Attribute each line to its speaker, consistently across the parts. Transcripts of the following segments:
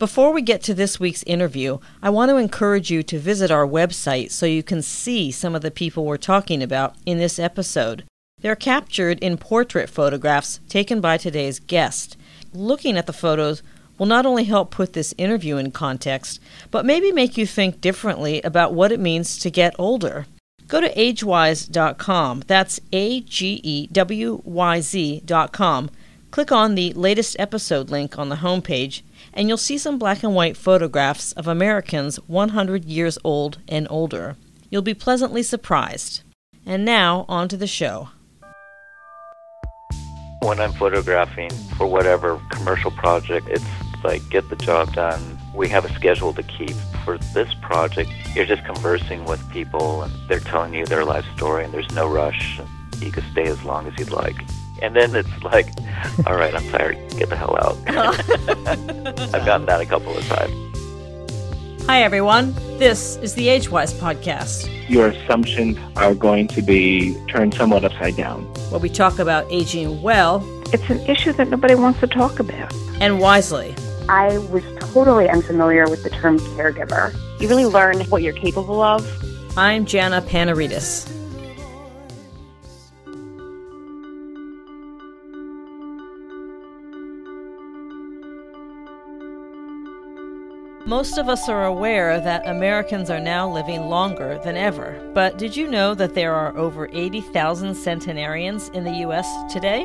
Speaker 1: Before we get to this week's interview, I want to encourage you to visit our website so you can see some of the people we're talking about in this episode. They're captured in portrait photographs taken by today's guest. Looking at the photos will not only help put this interview in context, but maybe make you think differently about what it means to get older. Go to agewyz.com. That's A G E W Y Z.com. Click on the latest episode link on the homepage, and you'll see some black and white photographs of Americans 100 years old and older. You'll be pleasantly surprised. And now, on to the show.
Speaker 2: When I'm photographing for whatever commercial project, it's like get the job done. We have a schedule to keep. For this project, you're just conversing with people and they're telling you their life story and there's no rush. You can stay as long as you'd like. And then it's like, all right, I'm tired. Get the hell out. I've gotten that a couple of times.
Speaker 1: Hi, everyone. This is the Agewyz podcast.
Speaker 3: Your assumptions are going to be turned somewhat upside down.
Speaker 1: Where we talk about aging well.
Speaker 4: It's an issue that nobody wants to talk about.
Speaker 1: And wisely.
Speaker 4: I was totally unfamiliar with the term caregiver.
Speaker 5: You really learn what you're capable of.
Speaker 1: I'm Jana Panaritis. Most of us are aware that Americans are now living longer than ever. But did you know that there are over 80,000 centenarians in the U.S. today?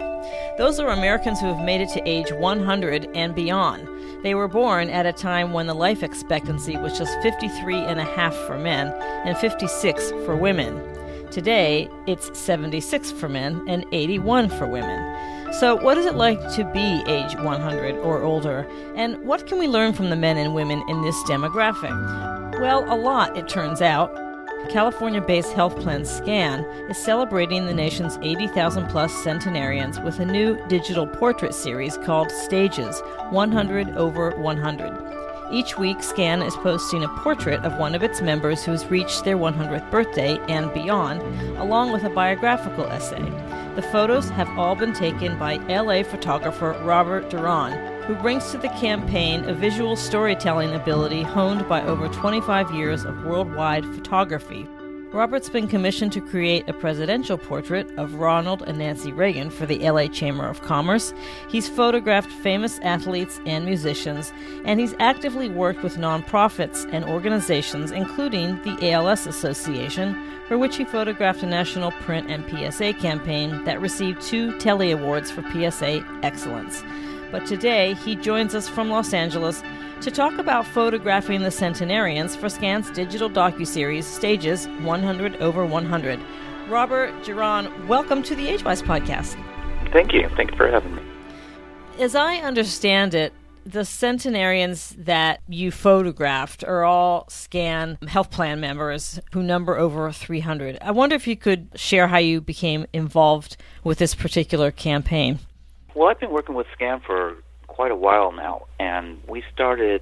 Speaker 1: Those are Americans who have made it to age 100 and beyond. They were born at a time when the life expectancy was just 53 and a half for men and 56 for women. Today, it's 76 for men and 81 for women. So, what is it like to be age 100 or older? And what can we learn from the men and women in this demographic? Well, a lot, it turns out. California based health plan SCAN is celebrating the nation's 80,000 plus centenarians with a new digital portrait series called Stages 100 over 100. Each week, SCAN is posting a portrait of one of its members who's reached their 100th birthday and beyond, along with a biographical essay. The photos have all been taken by LA photographer Robert Duron, who brings to the campaign a visual storytelling ability honed by over 25 years of worldwide photography. Robert's been commissioned to create a presidential portrait of Ronald and Nancy Reagan for the LA Chamber of Commerce. He's photographed famous athletes and musicians, and he's actively worked with nonprofits and organizations, including the ALS Association, for which he photographed a national print and PSA campaign that received two Telly Awards for PSA excellence. But today, he joins us from Los Angeles to talk about photographing the centenarians for Scan's digital docuseries Stages 100 over 100. Robert Duron, welcome to the Agewyz podcast.
Speaker 2: Thank you. Thank you for having me.
Speaker 1: As I understand it, the centenarians that you photographed are all SCAN health plan members who number over 300. I wonder if you could share how you became involved with this particular campaign.
Speaker 2: Well, I've been working with SCAN for quite a while now, and we started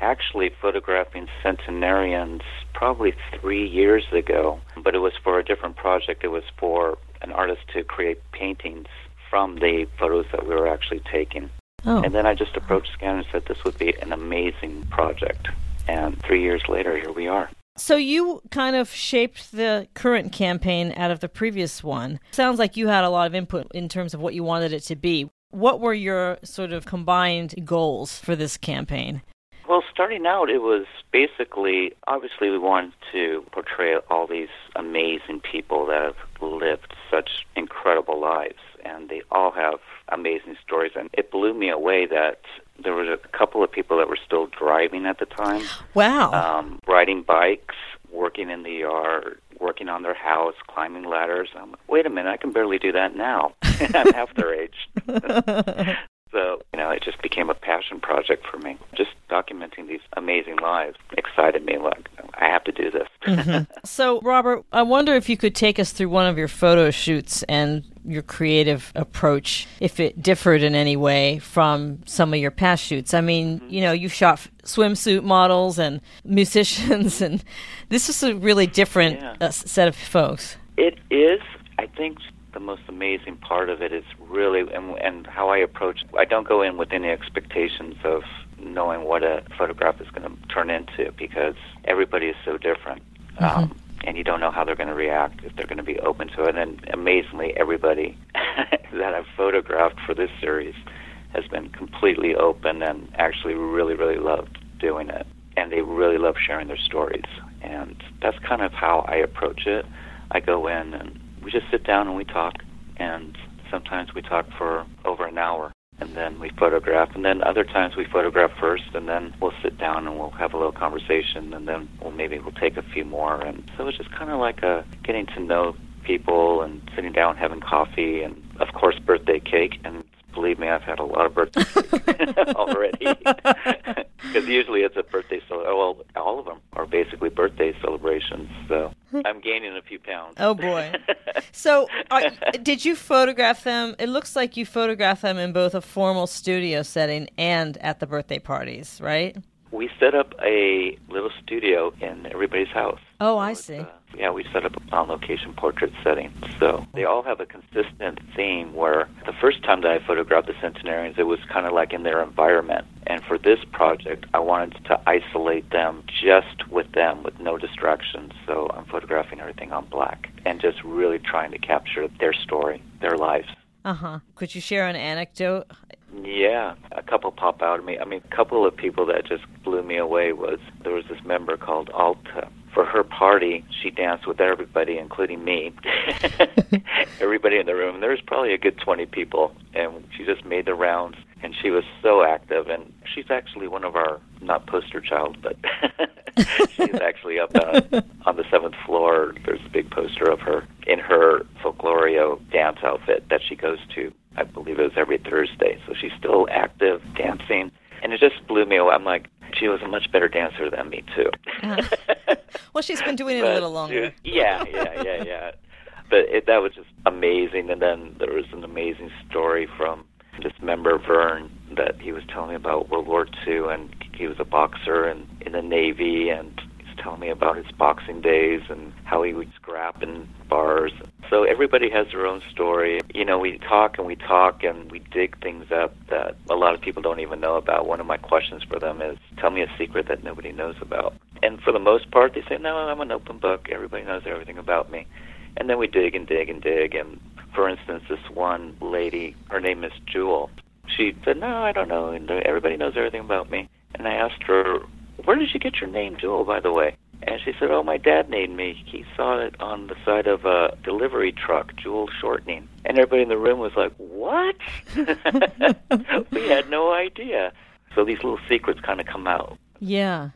Speaker 2: actually photographing centenarians probably three years ago, but it was for a different project. It was for an artist to create paintings from the photos that we were actually taking. Oh. And then I just approached SCAN and said this would be an amazing project. And three years later, here we are.
Speaker 1: So you kind of shaped the current campaign out of the previous one. Sounds like you had a lot of input in terms of what you wanted it to be. What were your sort of combined goals for this campaign?
Speaker 2: Well, starting out, it was basically obviously we wanted to portray all these amazing people that have lived such incredible lives, and they all have amazing stories. And it blew me away that there was a couple of people that were still driving at the time.
Speaker 1: Wow.
Speaker 2: Um, riding bikes, working in the yard, working on their house, climbing ladders. I'm like, wait a minute, I can barely do that now. I'm half their age. so, you know, it just became a passion project for me. Just documenting these amazing lives excited me. Like, I have to do this.
Speaker 1: mm-hmm. So, Robert, I wonder if you could take us through one of your photo shoots and your creative approach, if it differed in any way from some of your past shoots. I mean, you know, you shot swimsuit models and musicians, and this is a really different yeah. uh, set of folks.
Speaker 2: It is. I think the most amazing part of it is really and, and how I approach. I don't go in with any expectations of knowing what a photograph is going to turn into because everybody is so different. Um, and you don't know how they're going to react, if they're going to be open to it. And amazingly, everybody that I've photographed for this series has been completely open and actually really, really loved doing it. And they really love sharing their stories. And that's kind of how I approach it. I go in and we just sit down and we talk. And sometimes we talk for over an hour and then we photograph and then other times we photograph first and then we'll sit down and we'll have a little conversation and then we'll maybe we'll take a few more and so it's just kind of like a getting to know people and sitting down having coffee and of course birthday cake and believe me, I've had a lot of birthday birthdays already. Because usually it's a birthday so Well, all of them are basically birthday celebrations. So I'm gaining a few pounds.
Speaker 1: Oh boy! so, are, did you photograph them? It looks like you photographed them in both a formal studio setting and at the birthday parties, right?
Speaker 2: We set up a little studio in everybody's house.
Speaker 1: Oh, I see. Uh,
Speaker 2: yeah, we set up a on location portrait setting. So they all have a consistent theme where the first time that I photographed the centenarians, it was kind of like in their environment. And for this project, I wanted to isolate them just with them, with no distractions. So I'm photographing everything on black and just really trying to capture their story, their lives.
Speaker 1: Uh huh. Could you share an anecdote?
Speaker 2: Yeah, a couple pop out of me. I mean, a couple of people that just blew me away was there was this member called Alta. For her party, she danced with everybody, including me. everybody in the room. There was probably a good 20 people, and she just made the rounds. And she was so active, and she's actually one of our not poster child, but she's actually up uh, on the seventh floor. There's a big poster of her in her folklorico dance outfit that she goes to I believe it was every Thursday. So she's still active dancing. And it just blew me away. I'm like, she was a much better dancer than me, too.
Speaker 1: uh, well, she's been doing it but, a little longer.
Speaker 2: yeah, yeah, yeah, yeah. But it, that was just amazing. And then there was an amazing story from this member, Vern, that he was telling me about World War II. And he was a boxer and in the Navy. And he's telling me about his boxing days and how he would scrap in bars. So everybody has their own story. You know, we talk and we talk and we dig things up that a lot of people don't even know about. One of my questions for them is, tell me a secret that nobody knows about. And for the most part, they say, no, I'm an open book. Everybody knows everything about me. And then we dig and dig and dig. And for instance, this one lady, her name is Jewel. She said, no, I don't know. Everybody knows everything about me. And I asked her, where did you get your name, Jewel, by the way? And she said, "Oh, my dad named me. He saw it on the side of a delivery truck, Jewel Shortening." And everybody in the room was like, "What?" we had no idea. So these little secrets kind of come out.
Speaker 1: Yeah.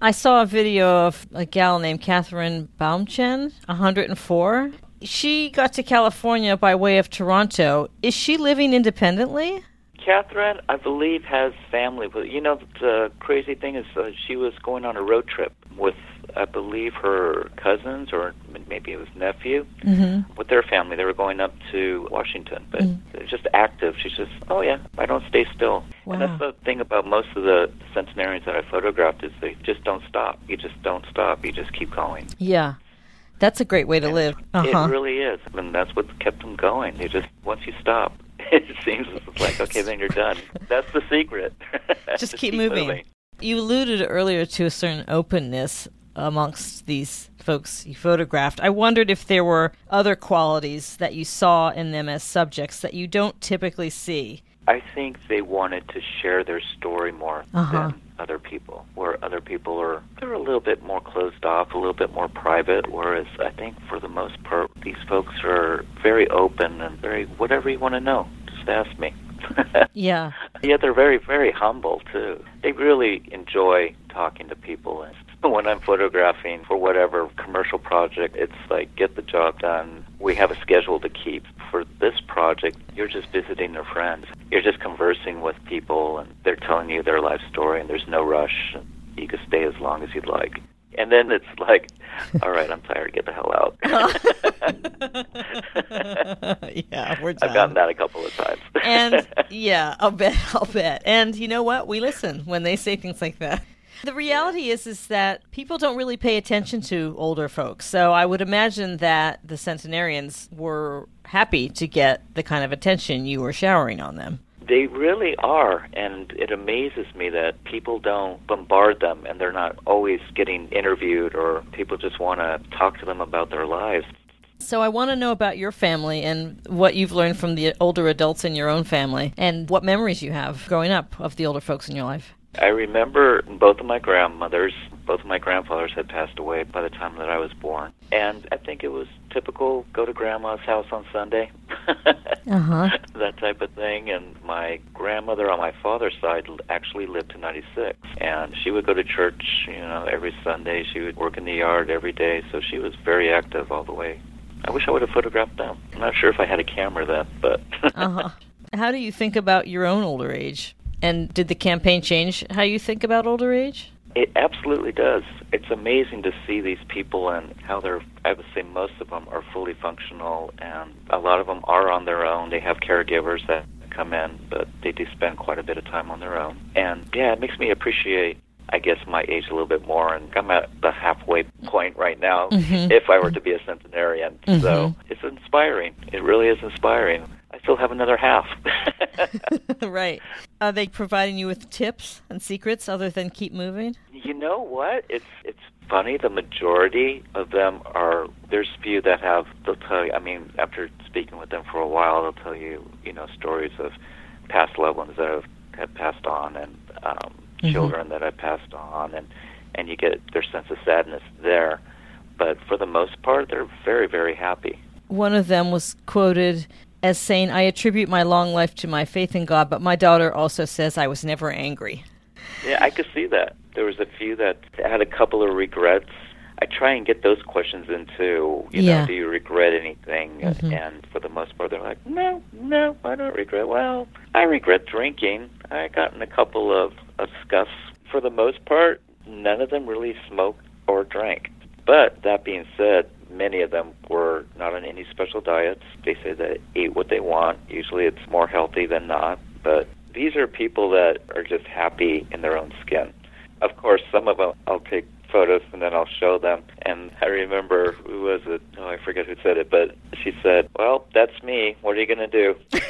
Speaker 1: I saw a video of a gal named Catherine Baumchen, 104. She got to California by way of Toronto. Is she living independently?
Speaker 2: Catherine, I believe, has family. But you know, the crazy thing is, uh, she was going on a road trip with I believe her cousins or maybe it was nephew mm-hmm. with their family. They were going up to Washington, but mm. just active. She's just, oh yeah, I don't stay still. Wow. And that's the thing about most of the centenarians that I photographed is they just don't stop. You just don't stop. You just keep going.
Speaker 1: Yeah. That's a great way to
Speaker 2: and
Speaker 1: live.
Speaker 2: Uh-huh. It really is. and that's what kept them going. You just once you stop, seems like okay, then you're done. That's the secret.
Speaker 1: just, just keep, keep moving. moving. You alluded earlier to a certain openness amongst these folks you photographed. I wondered if there were other qualities that you saw in them as subjects that you don't typically see.
Speaker 2: I think they wanted to share their story more uh-huh. than other people, where other people are they're a little bit more closed off, a little bit more private. Whereas I think for the most part, these folks are very open and very whatever you want to know, just me.
Speaker 1: yeah.
Speaker 2: Yeah, they're very very humble too. They really enjoy talking to people and when I'm photographing for whatever commercial project, it's like get the job done. We have a schedule to keep. For this project, you're just visiting their friends. You're just conversing with people, and they're telling you their life story, and there's no rush. You can stay as long as you'd like. And then it's like, all right, I'm tired. Get the hell out.
Speaker 1: yeah, we're done.
Speaker 2: I've gotten that a couple of times.
Speaker 1: and yeah, I'll bet. I'll bet. And you know what? We listen when they say things like that. The reality is is that people don't really pay attention to older folks. So I would imagine that the centenarians were happy to get the kind of attention you were showering on them.
Speaker 2: They really are, and it amazes me that people don't bombard them and they're not always getting interviewed or people just want to talk to them about their lives.
Speaker 1: So I want to know about your family and what you've learned from the older adults in your own family and what memories you have growing up of the older folks in your life.
Speaker 2: I remember both of my grandmothers, both of my grandfathers had passed away by the time that I was born. And I think it was typical go to grandma's house on Sunday.
Speaker 1: uh-huh.
Speaker 2: that type of thing. And my grandmother on my father's side actually lived to 96. And she would go to church, you know, every Sunday. She would work in the yard every day. So she was very active all the way. I wish I would have photographed them. I'm not sure if I had a camera then, but.
Speaker 1: uh-huh. How do you think about your own older age? And did the campaign change how you think about older age?
Speaker 2: It absolutely does. It's amazing to see these people and how they're, I would say most of them are fully functional, and a lot of them are on their own. They have caregivers that come in, but they do spend quite a bit of time on their own. And yeah, it makes me appreciate I guess my age a little bit more, and I'm at the halfway point right now.
Speaker 1: Mm-hmm.
Speaker 2: If I were to be a centenarian,
Speaker 1: Mhm.
Speaker 2: so it's inspiring. It really is inspiring. I still have another half.
Speaker 1: right. Are they providing you with tips and secrets other than keep moving?
Speaker 2: You know what? It's it's funny. The majority of them are. There's few that have. They'll tell you. I mean, after speaking with them for a while, they'll tell you. You know, stories of past loved ones that have, have passed on, and um,
Speaker 1: Mhm.
Speaker 2: children that have passed on, and and you get their sense of sadness there. But for the most part, they're very very happy.
Speaker 1: One of them was quoted as saying, I attribute my long life to my faith in God, but my daughter also says I was never angry.
Speaker 2: Yeah, I could see that. There was a few that had a couple of regrets. I try and get those questions into, you
Speaker 1: Yeah.
Speaker 2: know, do you regret anything?
Speaker 1: Mhm.
Speaker 2: And for the most part, they're like, no, no, I don't regret. Well, I regret drinking. I got in a couple of, of scuffs. For the most part, none of them really smoked or drank. But that being said, many of them were not on any special diets. They say they ate what they want. Usually it's more healthy than not. But these are people that are just happy in their own skin. Of course, some of them I'll take photos and then I'll show them. And I remember, who was it? Oh, I forget who said it, but she said, Well, that's me. What are you going to do?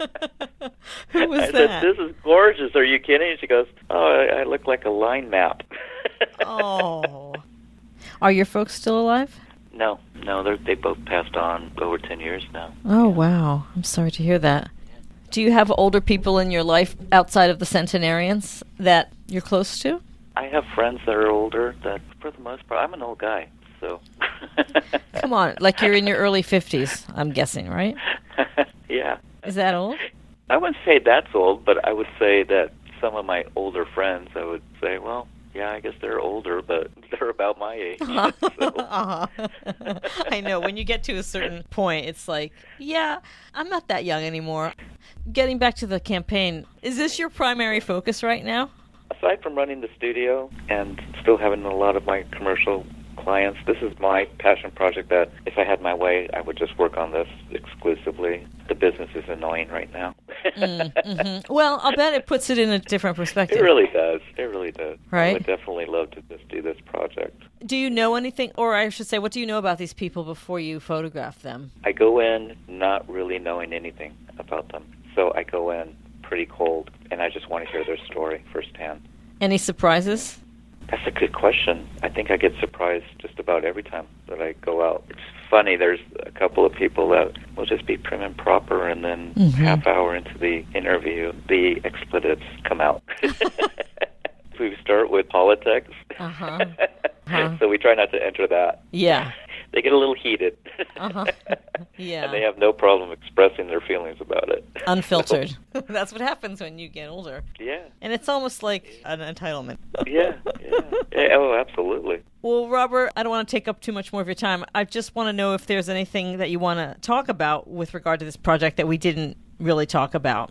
Speaker 1: Who was
Speaker 2: I
Speaker 1: that?
Speaker 2: said, This is gorgeous. Are you kidding? She goes, Oh, I, I look like a line map.
Speaker 1: oh. Are your folks still alive?
Speaker 2: No, no, they're, both passed on over 10 years now.
Speaker 1: Oh, wow. I'm sorry to hear that. Do you have older people in your life outside of the centenarians that you're close to?
Speaker 2: I have friends that are older that, for the most part, I'm an old guy, so.
Speaker 1: Come on, like you're in your early 50s, I'm guessing, right?
Speaker 2: yeah.
Speaker 1: Is that old?
Speaker 2: I wouldn't say that's old, but I would say that some of my older friends, I would say, well, yeah, I guess they're older, but they're about my age. so.
Speaker 1: uh-huh. I know. When you get to a certain point, it's like, yeah, I'm not that young anymore. Getting back to the campaign, is this your primary focus right now?
Speaker 2: Aside from running the studio and still having a lot of my commercial clients, this is my passion project that if I had my way, I would just work on this exclusively. The business is annoying right now.
Speaker 1: Mm, mhm. Well, I'll bet it puts it in a different perspective.
Speaker 2: It really does. It really does.
Speaker 1: Right.
Speaker 2: I would definitely love to just do this project.
Speaker 1: Do you know anything, or I should say, what do you know about these people before you photograph them?
Speaker 2: I go in not really knowing anything about them. So I go in pretty cold and I just want to hear their story firsthand.
Speaker 1: Any surprises?
Speaker 2: That's a good question. I think I get surprised just about every time that I go out. It's funny, there's a couple of people that will just be prim and proper, and then
Speaker 1: Mhm.
Speaker 2: half hour into the interview, the expletives come out. we start with politics.
Speaker 1: Uh-huh. Uh-huh.
Speaker 2: so we try not to enter that.
Speaker 1: Yeah.
Speaker 2: They get a little heated.
Speaker 1: Uh-huh. Yeah.
Speaker 2: and they have no problem expressing their feelings about it.
Speaker 1: Unfiltered. That's what happens when you get older.
Speaker 2: Yeah.
Speaker 1: And it's almost like an entitlement.
Speaker 2: Yeah, yeah. yeah. Oh, absolutely.
Speaker 1: Well, Robert, I don't want to take up too much more of your time. I just want to know if there's anything that you want to talk about with regard to this project that we didn't really talk about.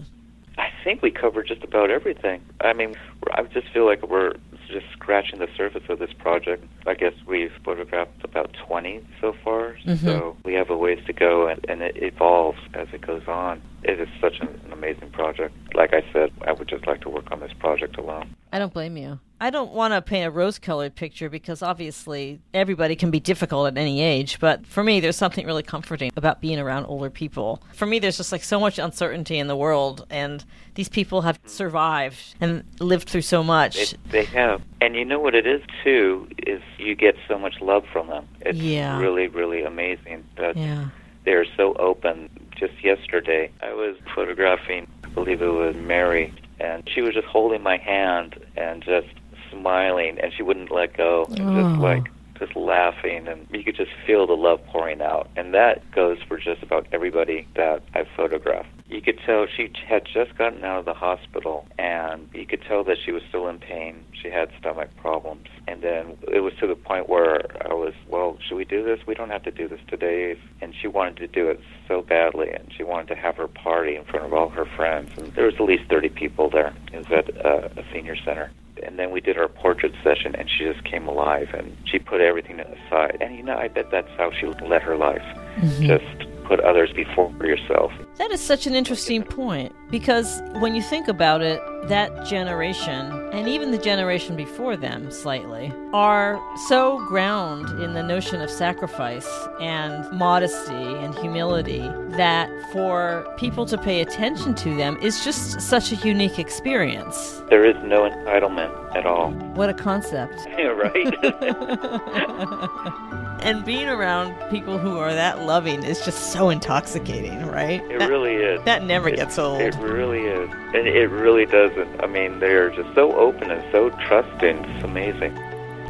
Speaker 2: I think we covered just about everything. I mean, I just feel like we're just scratching the surface of this project. I guess we've photographed about 20 so far,
Speaker 1: Mhm.
Speaker 2: so we have a ways to go, and, and it evolves as it goes on. It is such an, an amazing project. Like I said, I would just like to work on this project alone.
Speaker 1: I don't blame you. I don't want to paint a rose colored picture because obviously everybody can be difficult at any age, but for me, there's something really comforting about being around older people. For me, there's just like so much uncertainty in the world, and these people have survived and lived through so much.
Speaker 2: It, they have. And you know what it is, too, is you get so much love from them. It's
Speaker 1: Yeah.
Speaker 2: really, really amazing that
Speaker 1: yeah.
Speaker 2: They're so open. Just yesterday, I was photographing, I believe it was Mary, and she was just holding my hand and just smiling, and she wouldn't let go, and
Speaker 1: Oh.
Speaker 2: just like just laughing, and you could just feel the love pouring out. And that goes for just about everybody that I've photographed. You could tell she had just gotten out of the hospital, and you could tell that she was still in pain. She had stomach problems, and then it was to the point where I was, well, should we do this? We don't have to do this today. And she wanted to do it so badly, and she wanted to have her party in front of all her friends. And there was at least 30 people there. It was at uh, a senior center and then we did our portrait session and she just came alive and she put everything aside and you know i bet that's how she led her life. Mm-hmm. Just put others before yourself
Speaker 1: That is such an interesting point because when you think about it, that generation, and even the generation before them slightly, are so ground in the notion of sacrifice and modesty and humility that for people to pay attention to them is just such a unique experience.
Speaker 2: there is no entitlement at all
Speaker 1: What a concept.
Speaker 2: yeah, right
Speaker 1: and being around people who are that loving is just so intoxicating, right?
Speaker 2: it
Speaker 1: That-
Speaker 2: really is.
Speaker 1: that never
Speaker 2: It-
Speaker 1: gets old.
Speaker 2: it really is. And it really doesn't. I mean they're just so open and so trusting. It's amazing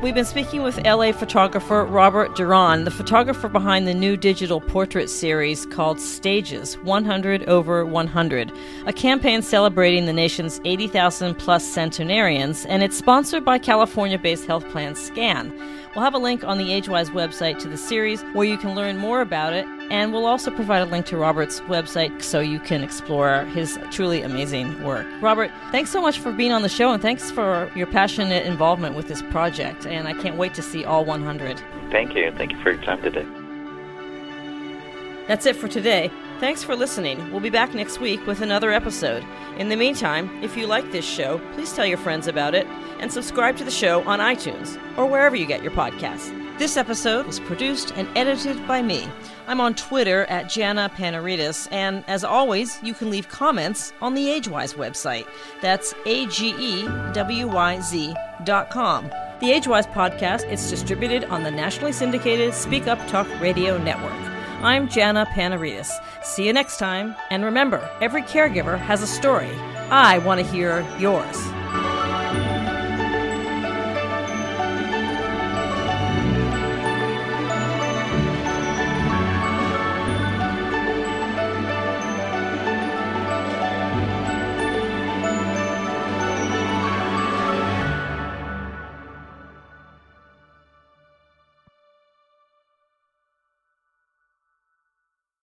Speaker 1: We've been speaking with LA photographer Robert Duron, the photographer behind the new digital portrait series called Stages 100 over 100, a campaign celebrating the nation's 80,000 plus centenarians, and it's sponsored by California based health plan SCAN. We'll have a link on the Agewyz website to the series where you can learn more about it, and we'll also provide a link to Robert's website so you can explore his truly amazing work. Robert, thanks so much for being on the show, and thanks for your passionate involvement with this project. And I can't wait to see all 100.
Speaker 2: thank you thank you for your time today
Speaker 1: That's it for today. Thanks for listening. We'll be back next week with another episode. In the meantime, if you like this show, please tell your friends about it and subscribe to the show on iTunes or wherever you get your podcasts. This episode was produced and edited by me. I'm on Twitter at Jana Panaritis, and as always, you can leave comments on the Agewyz website. That's A G E W Y Z dot com. The Agewyz podcast is distributed on the nationally syndicated Speak Up Talk Radio Network. I'm Jana Panaritis. See you next time, and remember, every caregiver has a story. I want to hear yours.